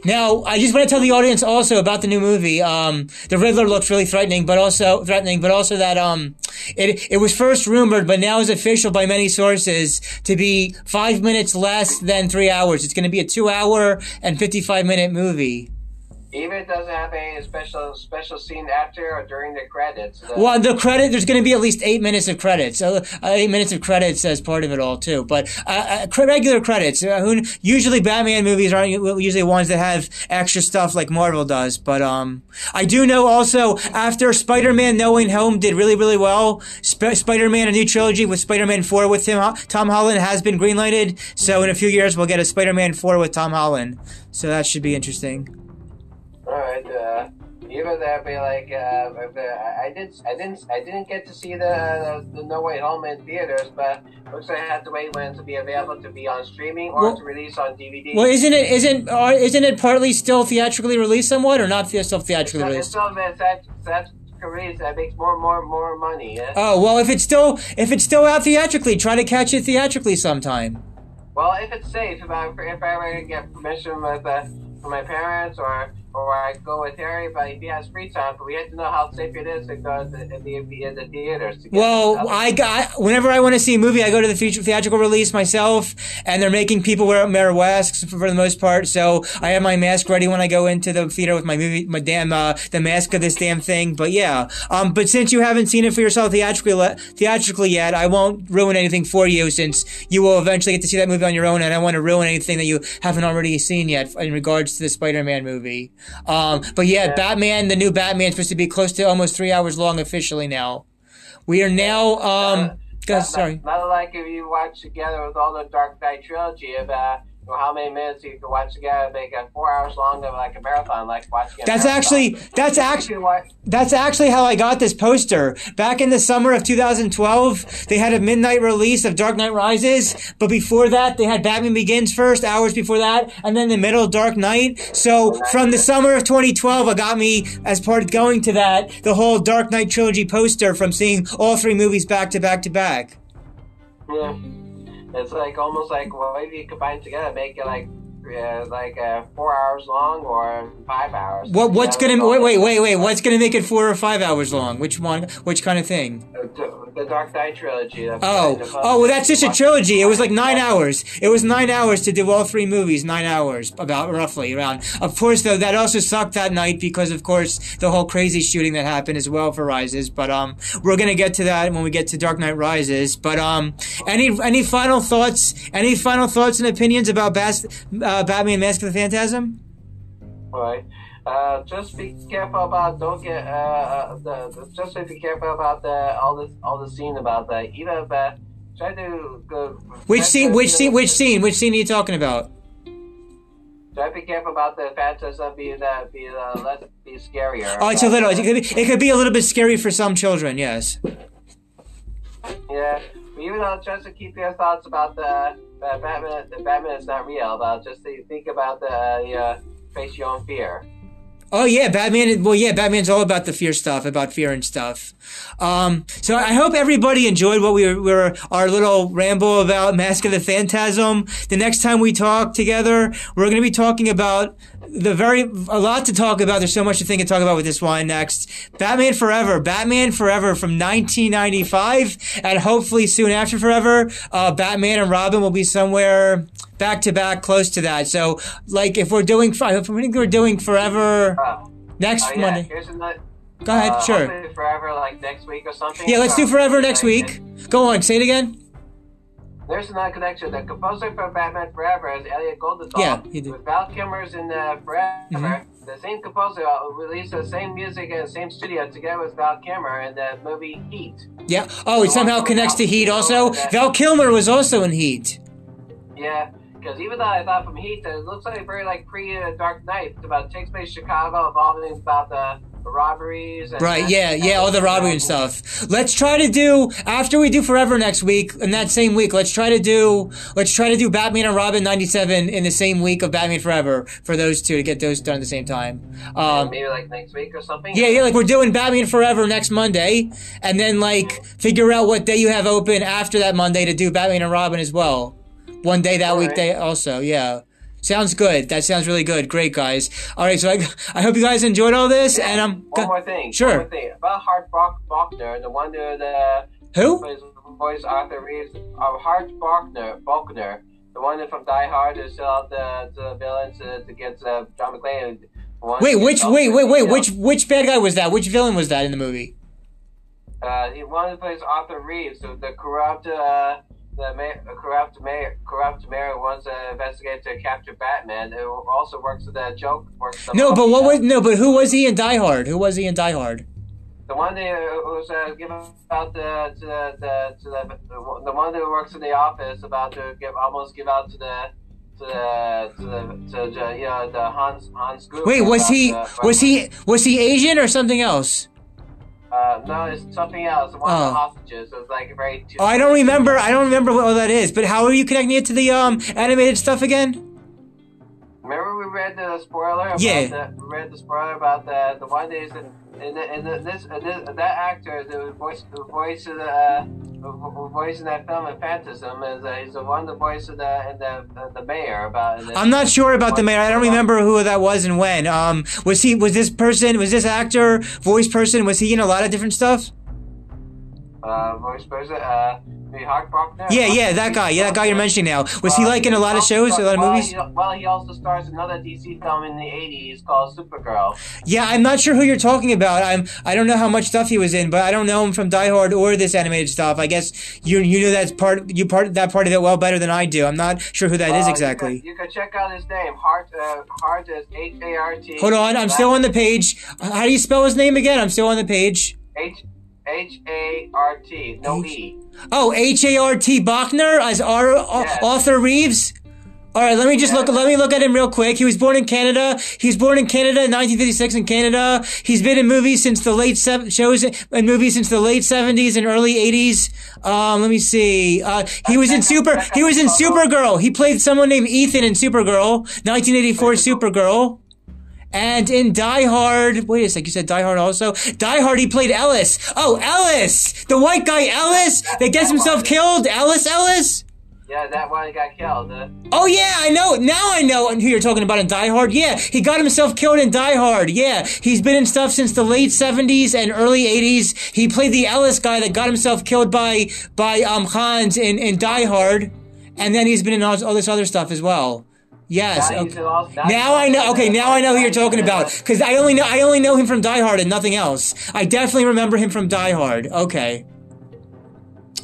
Now, I just want to tell the audience also about the new movie. Um, the Riddler looks really threatening, but also threatening, but also that um, it it was first rumored, but now is official by many sources to be five minutes less than three hours. It's going to be a two-hour and fifty-five minute movie. Even if it doesn't have any special special scene after or during the credits. The, Well, the credit there's going to be at least eight minutes of credits. Uh, eight minutes of credits as part of it all too. But uh, uh, regular credits. Uh, who, usually Batman movies aren't usually ones that have extra stuff like Marvel does. But um, I do know also after Spider-Man: No Way Home did really really well. Sp- Spider-Man: A New Trilogy with Spider-Man Four with Tim Tom Holland has been greenlighted. So in a few years we'll get a Spider-Man Four with Tom Holland. So that should be interesting. All right. Uh, even that be like uh, uh, I did I didn't I didn't get to see the the No Way Home in theaters, but looks like I have to wait when to be available to be on streaming or Well- to release on DVD. Well, isn't it isn't uh, isn't it partly still theatrically released somewhat, or not still theatrically it's released? still that release that makes more more more money. Yeah? Oh well, if it's still if it's still out theatrically, try to catch it theatrically sometime. Well, if it's safe, if I if I ever get permission with uh, from my parents or or I go with Harry, but if he has free time, but we have to know how safe it is to go to the, in the, in the theaters. To get Well, I got whenever I want to see a movie, I go to the theatrical release myself, and they're making people wear masks for, the most part. So I have my mask ready when I go into the theater with my movie, my damn uh, the mask of this damn thing. But yeah, um, but since you haven't seen it for yourself theatrically theatrically yet, I won't ruin anything for you since you will eventually get to see that movie on your own, and I don't want to ruin anything that you haven't already seen yet in regards to the Spider-Man movie. Um, but yeah, Yeah. Batman, the new Batman, is supposed to be close to almost three hours long officially now. We are now. Um, Go, sorry. Not, not, like if you watch together with all the Dark Knight trilogy of uh, how many minutes you can watch together, make it four hours long of like a marathon, like watching. that's marathon. actually that's actually that's actually how I got this poster. Back in the summer of 2012, they had a midnight release of Dark Knight Rises, but before that, they had Batman Begins first, hours before that, and then the middle Dark Knight. So from the summer of 2012, it got me as part of going to that the whole Dark Knight trilogy poster from seeing all three movies back to back to back. Yeah. It's like almost like well, if you combine together, make it like uh, like uh, four hours long or five hours. What what's gonna wait wait wait wait what's gonna make it four or five hours long? Which one? Which kind of thing? The, the Dark Knight trilogy. Oh oh well that's just a trilogy. It was like nine hours. It was nine hours to do all three movies. Nine hours about roughly around. Of course though that also sucked that night because of course the whole crazy shooting that happened as well for Rises. But um we're gonna get to that when we get to Dark Knight Rises. But um any any final thoughts? Any final thoughts and opinions about Bas- uh, Batman Mask of the Phantasm? Right. Uh, just be careful about don't get uh, uh the, the just be careful about the all this all the scene about that. If uh, try to go which scene which scene which scene. which scene are you talking about? Try to be careful about the phantasm being uh, be uh, less be scarier oh it's a little it could, be, it could be a little bit scary for some children yes. Yeah even though just to keep your thoughts about the, the Batman the Batman is not real about just to think about the uh, face your own fear Oh yeah, Batman. Well, yeah, Batman's all about the fear stuff, about fear and stuff. Um, so I hope everybody enjoyed what we were, we were, our little ramble about Mask of the Phantasm. The next time we talk together, we're going to be talking about the very a lot to talk about. There's so much to think and talk about with this one next. Batman Forever, Batman Forever from 1995, and hopefully soon after Forever, uh, Batman and Robin will be somewhere back to back, close to that. So, like, if we're doing, if I think we're doing Forever uh, next oh, yeah. Monday. Another, Go ahead, uh, sure. Forever, like next week or something. Yeah, let's do Forever next week. Go on, say it again. There's another connection. The composer for Batman Forever is Elliot Goldenthal. Yeah, he did. With Val Kilmer's in uh, Forever, Mhm. the same composer uh, released the same music in the same studio together with Val Kilmer in the movie Heat. Yeah. Oh, it somehow connects to Heat also. Val Kilmer was also in Heat. Yeah, because even though I thought from Heat, that it looks like very like pre uh, Dark Knight. It's about takes place Chicago, involving about the robberies. And, Right, yeah, yeah, all the robbery and stuff. Let's try to do after we do Forever next week, in that same week. Let's try to do let's try to do Batman and Robin '97 in the same week of Batman Forever for those two to get those done at the same time. Um, maybe like next week or something. yeah, yeah, like we're doing Batman Forever next Monday, and then like figure out what day you have open after that Monday to do Batman and Robin as well. One day that Alright. weekday also, yeah. Sounds good. That sounds really good. Great, guys. All right, so I, I hope you guys enjoyed all this, and I'm One more thing. Sure. One more thing. About Hart Bach- Bochner, the one who the who? plays voice Arthur Reeves. Uh, Hart Bochner, Bochner, the one from Die Hard who out the, the villains to, to get uh, John McClane. Wait, which wait, wait, wait, which which bad guy was that? Which villain was that in the movie? Uh, the one plays Arthur Reeves, the, the corrupt, uh, the mayor, corrupt mayor, corrupt mayor wants to investigate to capture Batman, who also works with the joke. Works the No, but what was no, but who was he in Die Hard? Who was he in Die Hard? The one that was uh, given out the to the, the to the the one that works in the office about to give almost give out to the to the to the to the, you know the Hans Hans Gruber Wait, was he was he was he Asian or something else? Uh, no, it's something else. One of Oh. the hostages. It was like very. Oh, I don't remember. I don't remember what all that is. But how are you connecting it to the um animated stuff again? Remember we read the spoiler. About Yeah. The, we read the spoiler about the the one days the, in the, this, uh, this that actor the voice the voice of the uh, voice in that film in Phantasm is uh, he's the one the voice of the the, the mayor about. The, I'm not sure about the mayor. I don't remember who that was and when. Um, was he was this person was this actor voice person was he in a lot of different stuff? Uh, voice person. Uh, the Bochner. Yeah, yeah, that guy. Yeah, that guy you're mentioning now. Was he like in a lot of shows, a lot of movies? Well, he also stars in another DC film in the '80s called Supergirl. Yeah, I'm not sure who you're talking about. I'm I don't know how much stuff he was in, but I don't know him from Die Hard or this animated stuff. I guess you you know that's part you part that part of it well better than I do. I'm not sure who that is Uh, exactly. You can, you can check out his name. Hart. Uh, Hart is H A R T. Hold on, I'm still on the page. How do you spell his name again? I'm still on the page. H H A R T, no H- E. Oh, H A R T Bochner as Ar- Yes. Arthur Reeves. All right, let me just look. Let me look at him real quick. He was born in Canada. He was born in Canada in 1956 in Canada. He's been in movies since the late seven shows in movies since the late 70s and early 80s. Um, let me see. Uh, he was in Super. He was in Supergirl. He played someone named Ethan in Supergirl, 1984 Supergirl. And in Die Hard, wait a sec, you said Die Hard also? Die Hard, he played Ellis. Oh, Ellis! The white guy Ellis that gets himself killed? Ellis Ellis? Yeah, that one got killed. Uh, Oh yeah, I know. Now I know who you're talking about in Die Hard. Yeah, he got himself killed in Die Hard. Yeah, he's been in stuff since the late 70s and early 80s. He played the Ellis guy that got himself killed by by um Hans in, in Die Hard. And then he's been in all, all this other stuff as well. Yes. now Okay. now I know. Okay, now I know who you're talking about because I only know I only know him from Die Hard and nothing else. I definitely remember him from Die Hard. Okay.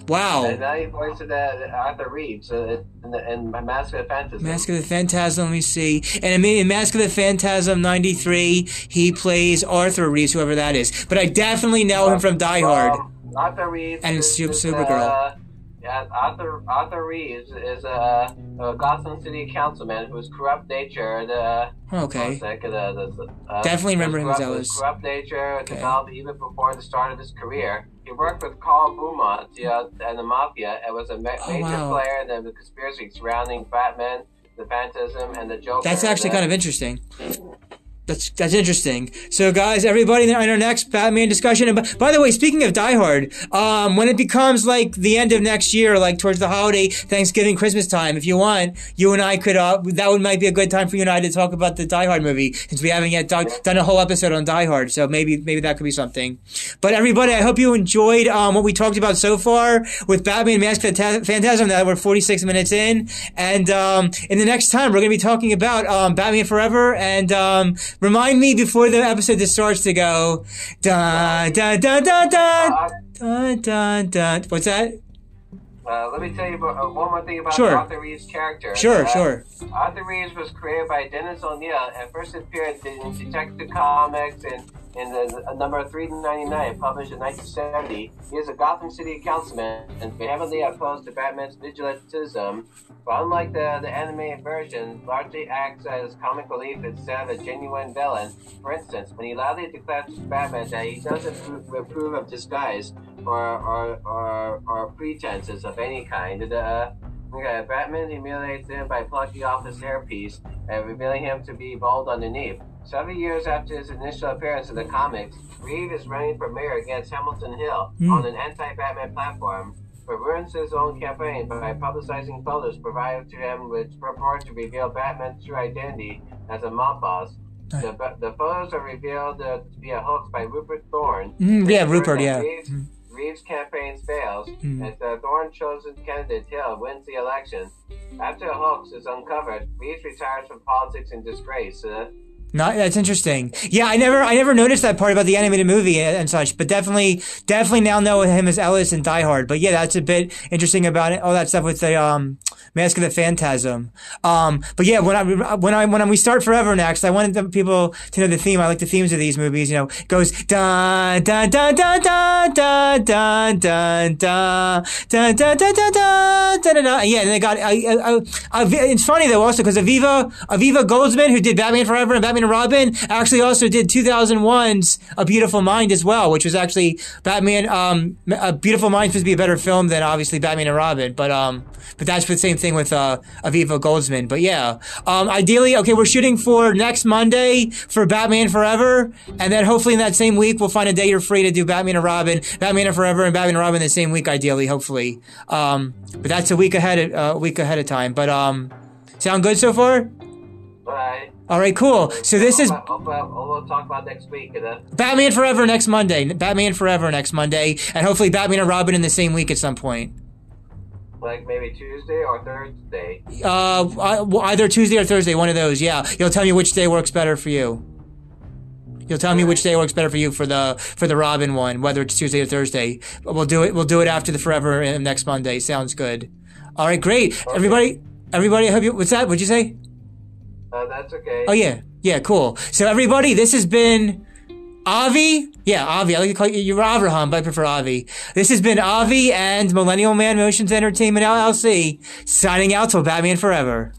Wow. And now he voiced uh, Arthur Reeves in, the, in Mask of the Phantasm. Mask of the Phantasm. Let me see. And in, Mask of the Phantasm '93, he plays Arthur Reeves, whoever that is. But I definitely know him from Die Hard. Um, Arthur Reeves And is, Supergirl. Uh, yeah, Arthur Arthur Reeves is a, a Gotham City councilman whose corrupt nature. The Okay. one second, uh, the, the, uh, Definitely remember him as Ellis. corrupt nature Okay. developed even before the start of his career. He worked with Carl Beaumont yeah, and the Mafia and was a ma- Oh, major wow. player in the conspiracy surrounding Batman, the Phantasm, and the Joker. That's actually kind of interesting. That's that's interesting. So, guys, everybody in our next Batman discussion. And by, the way, speaking of Die Hard, um, when it becomes like the end of next year, like towards the holiday, Thanksgiving, Christmas time, if you want, you and I could. Uh, that would might be a good time for you and I to talk about the Die Hard movie since we haven't yet done, done a whole episode on Die Hard. So maybe maybe that could be something. But everybody, I hope you enjoyed um, what we talked about so far with Batman Mask Phantasm. That we're 46 minutes in, and um, in the next time we're going to be talking about um, Batman Forever. And um, remind me before the episode starts to go da da da da da da da da. What's that? uh, let me tell you about, uh, one more thing about Sure. Arthur Reeves' character. Sure, Uh, sure. Arthur Reeves was created by Dennis O'Neil and first appeared in Detective Comics and in the, number 399, published in 1970. He is a Gotham City councilman and vehemently opposed to Batman's vigilantism. But unlike the, the animated version, largely acts as comic relief instead of a genuine villain. For instance, when he loudly declares to Batman that he doesn't approve, approve of disguise or, or, or, or pretenses of any kind, uh, Okay, Batman humiliates him by plucking off his hairpiece and revealing him to be bald underneath. Seven years after his initial appearance in the comics, Reeve is running for mayor against Hamilton Hill Hmm. on an anti-Batman platform, but ruins his own campaign by publicizing photos provided to him which purport to reveal Batman's true identity as a mob boss. The, the photos are revealed uh, to be a hoax by Rupert Thorne. Mm, yeah, Rupert. Yeah. Reeves, Reeves' campaign fails, Mm. as the Thorne chosen candidate Hill wins the election. After a hoax is uncovered, Reeves retires from politics in disgrace. Uh, Not, that's interesting. Yeah, I never, I never noticed that part about the animated movie and, and such. But definitely, definitely now know him as Ellis in Die Hard. But yeah, that's a bit interesting about it. All that stuff with the um, Mask of the Phantasm. Um, but yeah, when I when I when we start Forever next, I wanted the people to know the theme. I like the themes of these movies. You know, goes da da da da da da da da da da da da da da da da. Yeah, and they got. I, I, I, it's funny though also because Aviva Aviva Goldsman, who did Batman Forever and Batman Robin, actually also did 2001's A Beautiful Mind as well, which was actually Batman. Um, A Beautiful Mind supposed to be a better film than obviously Batman and Robin, but um, but that's the same thing with uh, Aviva Goldsman. But yeah, um, ideally, okay, we're shooting for next Monday for Batman Forever, and then hopefully in that same week we'll find a day you're free to do Batman and Robin, Batman and Forever, and Batman and Robin the same week, ideally, hopefully. Um, but that's a week ahead, uh, a week ahead of time. But um, sound good so far? Alright. All right, cool. So this is I'll, I'll, I'll, we'll talk about next week. And then, Batman Forever next Monday. Batman Forever next Monday, and hopefully Batman and Robin in the same week at some point. like maybe Tuesday or Thursday. Uh, I- well, either Tuesday or Thursday, one of those. Yeah, you'll tell me which day works better for you. You'll tell me which day works better for you for the for the Robin one, whether it's Tuesday or Thursday. We'll do it. We'll do it after the Forever next Monday. Sounds good. All right, great. Everybody, everybody, have you? What's that? What'd you say? Uh, that's okay. Oh yeah, yeah, cool. So everybody, this has been Avi? Yeah, Avi. I like to call you, you're Avraham, but I prefer Avi. This has been Avi and Millennial Man Motions Entertainment LLC signing out till Batman Forever.